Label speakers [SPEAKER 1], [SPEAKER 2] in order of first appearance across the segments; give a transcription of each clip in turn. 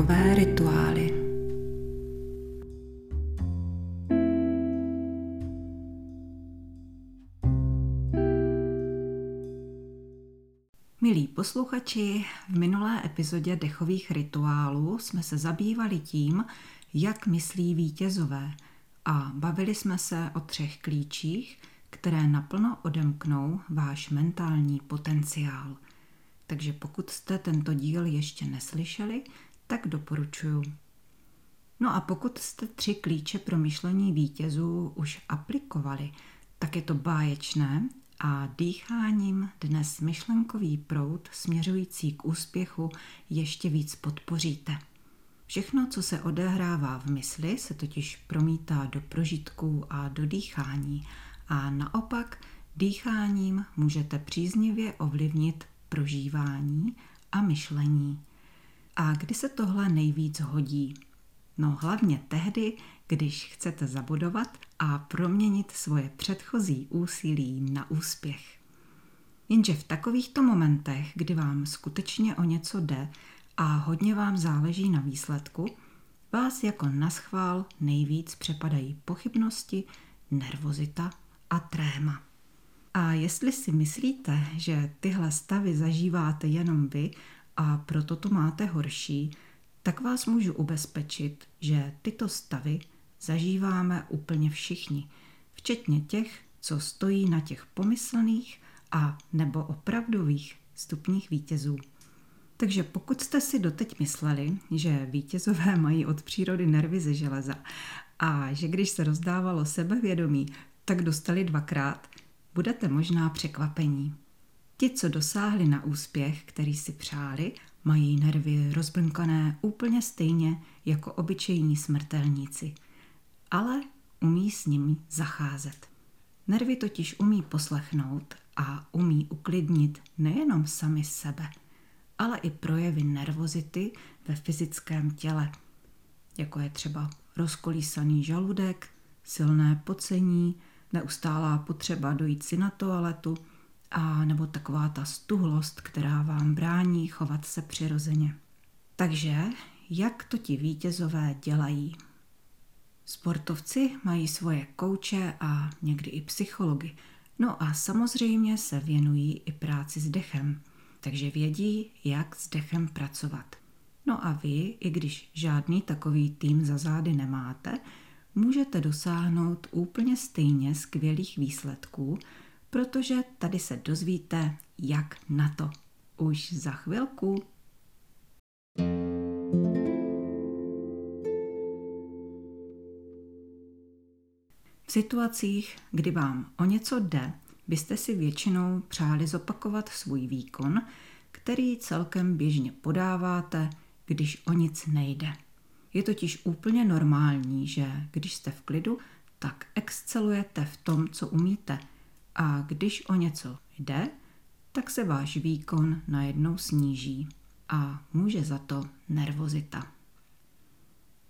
[SPEAKER 1] dechové rituály. Milí posluchači, v minulé epizodě dechových rituálů jsme se zabývali tím, jak myslí vítězové a bavili jsme se o třech klíčích, které naplno odemknou váš mentální potenciál – takže pokud jste tento díl ještě neslyšeli, tak doporučuju. No a pokud jste tři klíče pro myšlení vítězů už aplikovali, tak je to báječné a dýcháním dnes myšlenkový proud směřující k úspěchu ještě víc podpoříte. Všechno, co se odehrává v mysli, se totiž promítá do prožitků a do dýchání a naopak dýcháním můžete příznivě ovlivnit prožívání a myšlení. A kdy se tohle nejvíc hodí? No hlavně tehdy, když chcete zabudovat a proměnit svoje předchozí úsilí na úspěch. Jenže v takovýchto momentech, kdy vám skutečně o něco jde a hodně vám záleží na výsledku, vás jako naschvál nejvíc přepadají pochybnosti, nervozita a tréma. A jestli si myslíte, že tyhle stavy zažíváte jenom vy a proto to máte horší, tak vás můžu ubezpečit, že tyto stavy zažíváme úplně všichni, včetně těch, co stojí na těch pomyslných a nebo opravdových stupních vítězů. Takže pokud jste si doteď mysleli, že vítězové mají od přírody nervy ze železa a že když se rozdávalo sebevědomí, tak dostali dvakrát, budete možná překvapení. Ti, co dosáhli na úspěch, který si přáli, mají nervy rozblnkané úplně stejně jako obyčejní smrtelníci, ale umí s nimi zacházet. Nervy totiž umí poslechnout a umí uklidnit nejenom sami sebe, ale i projevy nervozity ve fyzickém těle, jako je třeba rozkolísaný žaludek, silné pocení, neustálá potřeba dojít si na toaletu a nebo taková ta stuhlost, která vám brání chovat se přirozeně. Takže jak to ti vítězové dělají? Sportovci mají svoje kouče a někdy i psychologi. No a samozřejmě se věnují i práci s dechem, takže vědí, jak s dechem pracovat. No a vy, i když žádný takový tým za zády nemáte, můžete dosáhnout úplně stejně skvělých výsledků, protože tady se dozvíte, jak na to. Už za chvilku. V situacích, kdy vám o něco jde, byste si většinou přáli zopakovat svůj výkon, který celkem běžně podáváte, když o nic nejde. Je totiž úplně normální, že když jste v klidu, tak excelujete v tom, co umíte. A když o něco jde, tak se váš výkon najednou sníží a může za to nervozita.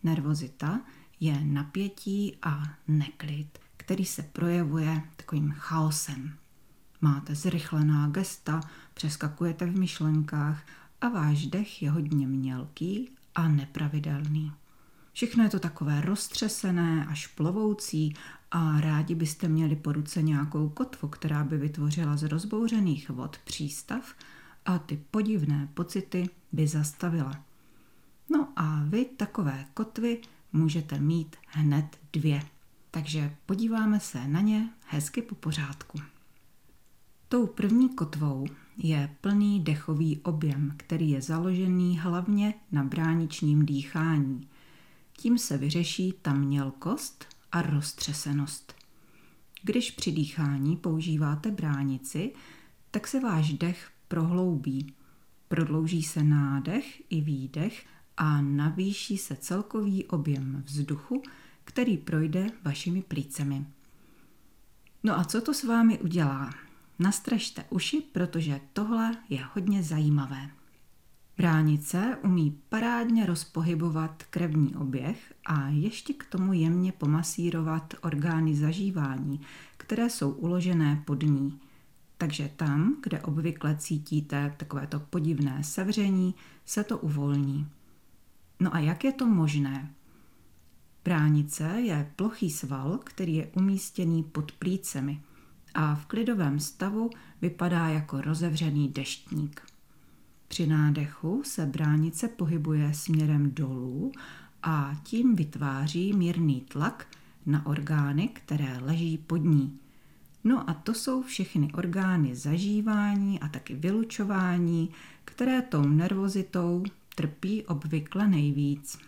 [SPEAKER 1] Nervozita je napětí a neklid, který se projevuje takovým chaosem. Máte zrychlená gesta, přeskakujete v myšlenkách a váš dech je hodně mělký a nepravidelný. Všechno je to takové roztřesené až plovoucí a rádi byste měli po ruce nějakou kotvu, která by vytvořila z rozbouřených vod přístav a ty podivné pocity by zastavila. No a vy takové kotvy můžete mít hned dvě. Takže podíváme se na ně hezky po pořádku. Tou první kotvou je plný dechový objem, který je založený hlavně na bráničním dýchání. Tím se vyřeší ta mělkost a roztřesenost. Když při dýchání používáte bránici, tak se váš dech prohloubí. Prodlouží se nádech i výdech a navýší se celkový objem vzduchu, který projde vašimi plícemi. No a co to s vámi udělá? Nastražte uši, protože tohle je hodně zajímavé. Bránice umí parádně rozpohybovat krevní oběh a ještě k tomu jemně pomasírovat orgány zažívání, které jsou uložené pod ní. Takže tam, kde obvykle cítíte takovéto podivné sevření, se to uvolní. No a jak je to možné? Bránice je plochý sval, který je umístěný pod plícemi a v klidovém stavu vypadá jako rozevřený deštník. Při nádechu se bránice pohybuje směrem dolů a tím vytváří mírný tlak na orgány, které leží pod ní. No a to jsou všechny orgány zažívání a taky vylučování, které tou nervozitou trpí obvykle nejvíc.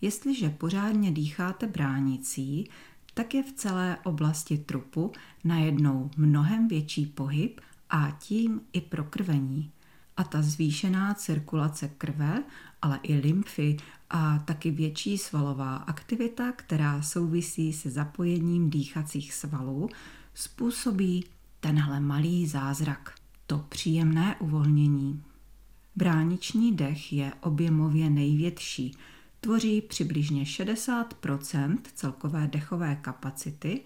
[SPEAKER 1] Jestliže pořádně dýcháte bránicí, tak je v celé oblasti trupu najednou mnohem větší pohyb a tím i prokrvení. A ta zvýšená cirkulace krve, ale i lymfy a taky větší svalová aktivita, která souvisí se zapojením dýchacích svalů, způsobí tenhle malý zázrak, to příjemné uvolnění. Brániční dech je objemově největší, tvoří přibližně 60% celkové dechové kapacity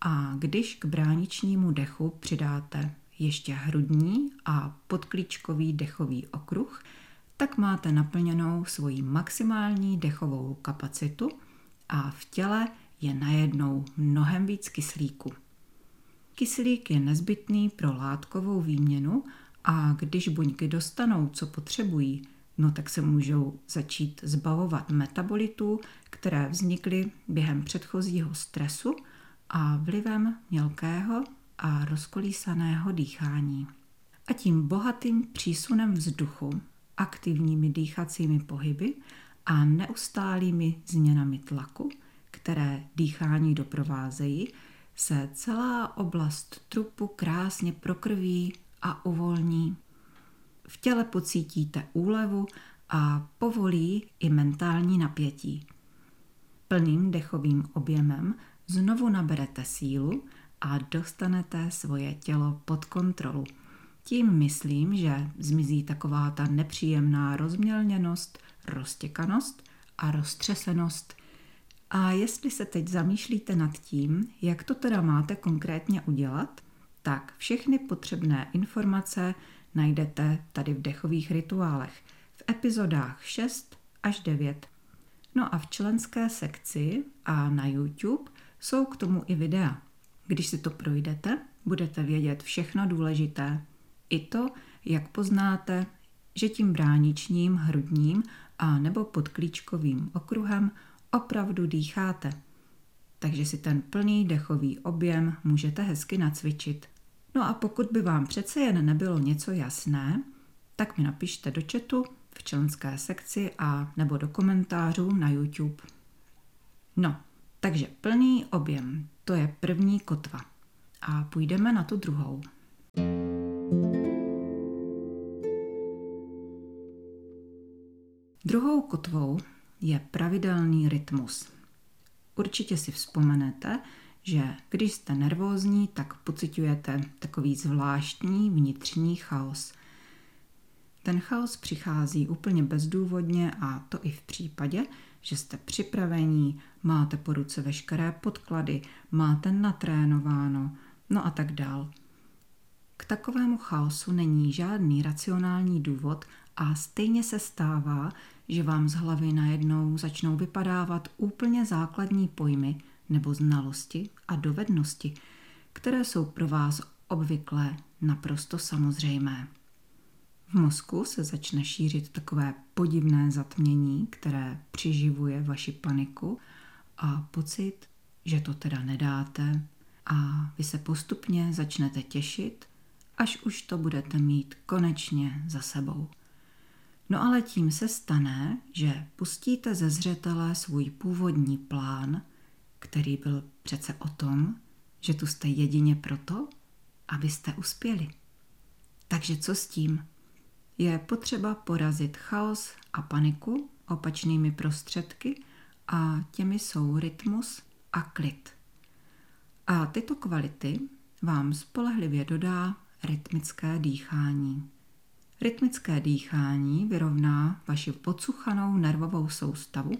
[SPEAKER 1] a když k bráničnímu dechu přidáte ještě hrudní a podklíčkový dechový okruh, tak máte naplněnou svoji maximální dechovou kapacitu a v těle je najednou mnohem víc kyslíku. Kyslík je nezbytný pro látkovou výměnu a když buňky dostanou, co potřebují, no tak se můžou začít zbavovat metabolitů, které vznikly během předchozího stresu a vlivem mělkého a rozkolísaného dýchání. A tím bohatým přísunem vzduchu, aktivními dýchacími pohyby a neustálými změnami tlaku, které dýchání doprovázejí, se celá oblast trupu krásně prokrví a uvolní. V těle pocítíte úlevu a povolí i mentální napětí. Plným dechovým objemem znovu naberete sílu a dostanete svoje tělo pod kontrolu. Tím myslím, že zmizí taková ta nepříjemná rozmělněnost, roztěkanost a roztřesenost. A jestli se teď zamýšlíte nad tím, jak to teda máte konkrétně udělat, tak všechny potřebné informace najdete tady v dechových rituálech v epizodách 6 až 9. No a v členské sekci a na YouTube jsou k tomu i videa. Když si to projdete, budete vědět všechno důležité. I to, jak poznáte, že tím bráničním, hrudním a nebo podklíčkovým okruhem opravdu dýcháte. Takže si ten plný dechový objem můžete hezky nacvičit. No a pokud by vám přece jen nebylo něco jasné, tak mi napište do chatu v členské sekci a nebo do komentářů na YouTube. No, takže plný objem, to je první kotva. A půjdeme na tu druhou. Druhou kotvou je pravidelný rytmus. Určitě si vzpomenete, že když jste nervózní, tak pocitujete takový zvláštní vnitřní chaos. Ten chaos přichází úplně bezdůvodně a to i v případě, že jste připravení, máte po ruce veškeré podklady, máte natrénováno, no a tak dál. K takovému chaosu není žádný racionální důvod a stejně se stává, že vám z hlavy najednou začnou vypadávat úplně základní pojmy, nebo znalosti a dovednosti, které jsou pro vás obvykle naprosto samozřejmé. V mozku se začne šířit takové podivné zatmění, které přiživuje vaši paniku a pocit, že to teda nedáte a vy se postupně začnete těšit, až už to budete mít konečně za sebou. No ale tím se stane, že pustíte ze zřetele svůj původní plán – který byl přece o tom, že tu jste jedině proto, abyste uspěli. Takže co s tím? Je potřeba porazit chaos a paniku opačnými prostředky a těmi jsou rytmus a klid. A tyto kvality vám spolehlivě dodá rytmické dýchání. Rytmické dýchání vyrovná vaši podsuchanou nervovou soustavu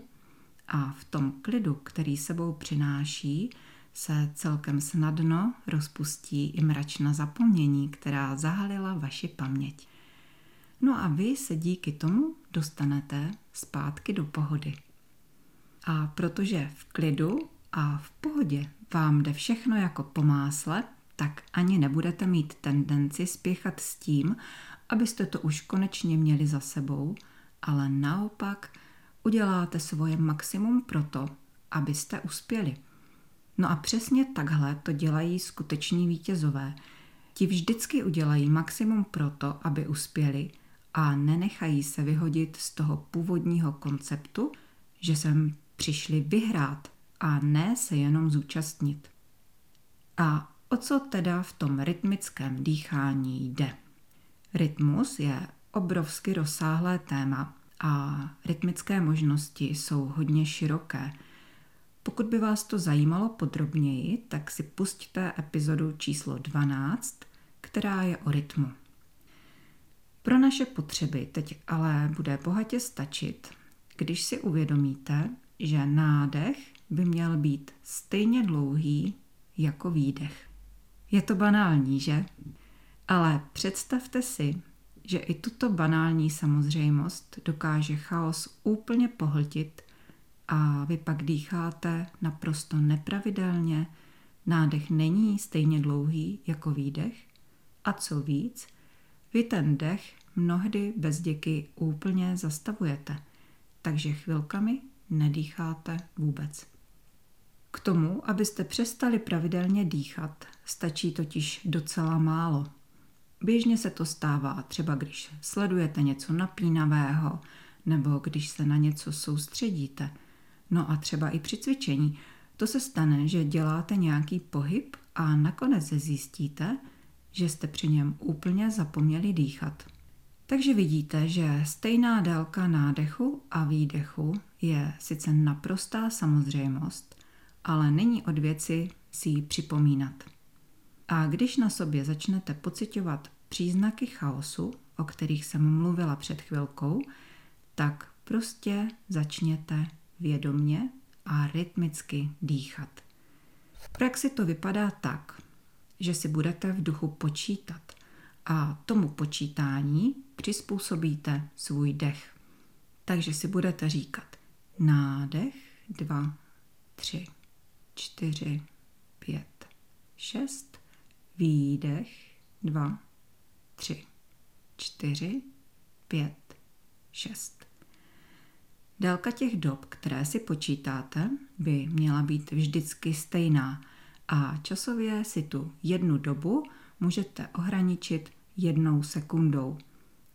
[SPEAKER 1] a v tom klidu, který sebou přináší, se celkem snadno rozpustí i mračna zapomnění, která zahalila vaši paměť. No a vy se díky tomu dostanete zpátky do pohody. A protože v klidu a v pohodě vám jde všechno jako po másle, tak ani nebudete mít tendenci spěchat s tím, abyste to už konečně měli za sebou, ale naopak uděláte svoje maximum pro to, abyste uspěli. No a přesně takhle to dělají skuteční vítězové. Ti vždycky udělají maximum pro to, aby uspěli a nenechají se vyhodit z toho původního konceptu, že sem přišli vyhrát a ne se jenom zúčastnit. A o co teda v tom rytmickém dýchání jde? Rytmus je obrovsky rozsáhlé téma a rytmické možnosti jsou hodně široké. Pokud by vás to zajímalo podrobněji, tak si pusťte epizodu číslo 12, která je o rytmu. Pro naše potřeby teď ale bude bohatě stačit, když si uvědomíte, že nádech by měl být stejně dlouhý jako výdech. Je to banální, že? Ale představte si, že i tuto banální samozřejmost dokáže chaos úplně pohltit a vy pak dýcháte naprosto nepravidelně, nádech není stejně dlouhý jako výdech a co víc, vy ten dech mnohdy bez děky úplně zastavujete, takže chvilkami nedýcháte vůbec. K tomu, abyste přestali pravidelně dýchat, stačí totiž docela málo. Běžně se to stává třeba, když sledujete něco napínavého nebo když se na něco soustředíte. No a třeba i při cvičení. To se stane, že děláte nějaký pohyb a nakonec zjistíte, že jste při něm úplně zapomněli dýchat. Takže vidíte, že stejná délka nádechu a výdechu je sice naprostá samozřejmost, ale není od věci si ji připomínat. A když na sobě začnete pocitovat příznaky chaosu, o kterých jsem mluvila před chvilkou, tak prostě začněte vědomně a rytmicky dýchat. V praxi to vypadá tak, že si budete v duchu počítat a tomu počítání přizpůsobíte svůj dech. Takže si budete říkat nádech, dva, tři, čtyři, pět, šest, výdech, dva, tři, čtyři, pět, šest. Délka těch dob, které si počítáte, by měla být vždycky stejná a časově si tu jednu dobu můžete ohraničit jednou sekundou.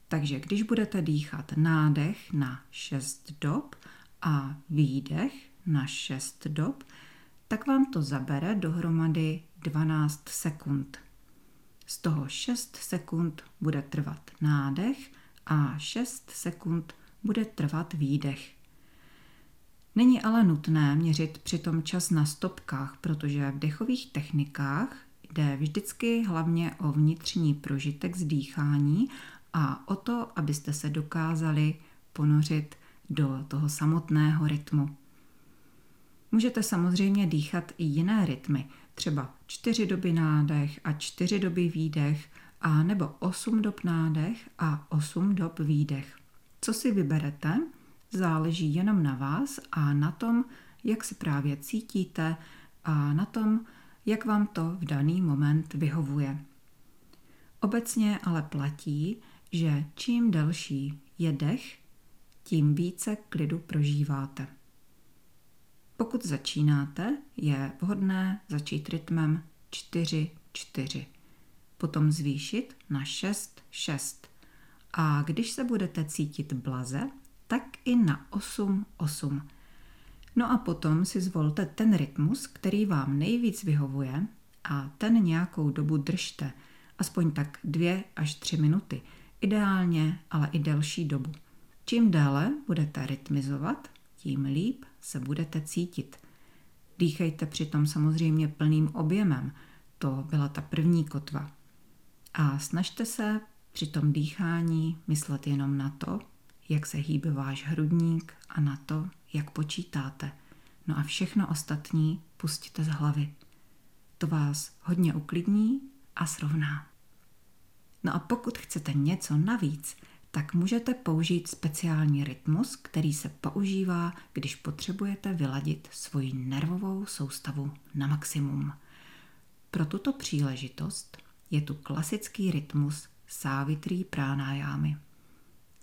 [SPEAKER 1] Takže když budete dýchat nádech na 6 dob a výdech na 6 dob, tak vám to zabere dohromady 12 sekund. Z toho 6 sekund bude trvat nádech a 6 sekund bude trvat výdech. Není ale nutné měřit přitom čas na stopkách, protože v dechových technikách jde vždycky hlavně o vnitřní prožitek z a o to, abyste se dokázali ponořit do toho samotného rytmu. Můžete samozřejmě dýchat i jiné rytmy, třeba čtyři doby nádech a čtyři doby výdech, a nebo osm dob nádech a osm dob výdech. Co si vyberete, záleží jenom na vás a na tom, jak se právě cítíte a na tom, jak vám to v daný moment vyhovuje. Obecně ale platí, že čím delší je dech, tím více klidu prožíváte. Pokud začínáte, je vhodné začít rytmem 4-4, potom zvýšit na 6-6 a když se budete cítit blaze, tak i na 8-8. No a potom si zvolte ten rytmus, který vám nejvíc vyhovuje a ten nějakou dobu držte, aspoň tak dvě až tři minuty, ideálně ale i delší dobu. Čím déle budete rytmizovat, tím líp se budete cítit. Dýchejte přitom samozřejmě plným objemem, to byla ta první kotva. A snažte se při tom dýchání myslet jenom na to, jak se hýbe váš hrudník a na to, jak počítáte. No a všechno ostatní pustíte z hlavy. To vás hodně uklidní a srovná. No a pokud chcete něco navíc, tak můžete použít speciální rytmus, který se používá, když potřebujete vyladit svoji nervovou soustavu na maximum. Pro tuto příležitost je tu klasický rytmus Savitri pránájámy.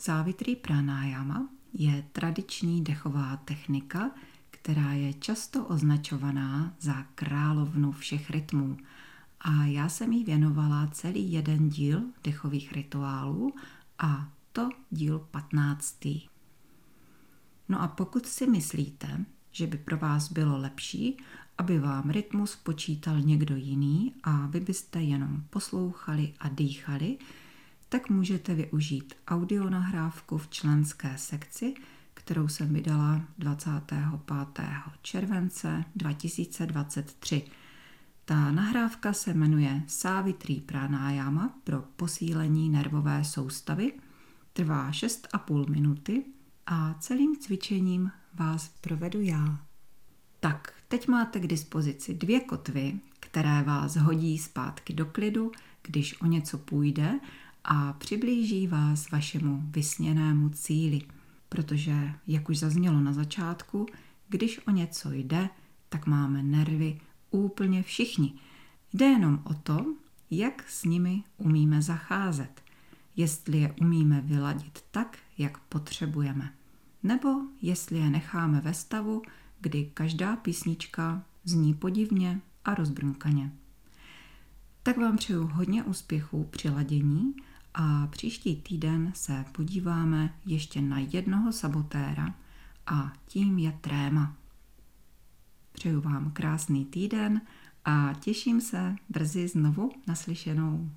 [SPEAKER 1] Savitri pránájáma je tradiční dechová technika, která je často označovaná za královnu všech rytmů. A já jsem jí věnovala celý jeden díl dechových rituálů a to díl 15. No a pokud si myslíte, že by pro vás bylo lepší, aby vám rytmus počítal někdo jiný a vy byste jenom poslouchali a dýchali, tak můžete využít audionahrávku v členské sekci, kterou jsem vydala 25. července 2023. Ta nahrávka se jmenuje Savitri Pranayama pro posílení nervové soustavy, trvá 6,5 minuty a celým cvičením vás provedu já. Tak, teď máte k dispozici dvě kotvy, které vás hodí zpátky do klidu, když o něco půjde a přiblíží vás vašemu vysněnému cíli. Protože, jak už zaznělo na začátku, když o něco jde, tak máme nervy úplně všichni. Jde jenom o to, jak s nimi umíme zacházet. Jestli je umíme vyladit tak, jak potřebujeme. Nebo jestli je necháme ve stavu, kdy každá písnička zní podivně a rozbrnkaně. Tak vám přeju hodně úspěchů při ladění a příští týden se podíváme ještě na jednoho sabotéra a tím je tréma. Přeju vám krásný týden a těším se brzy znovu naslyšenou.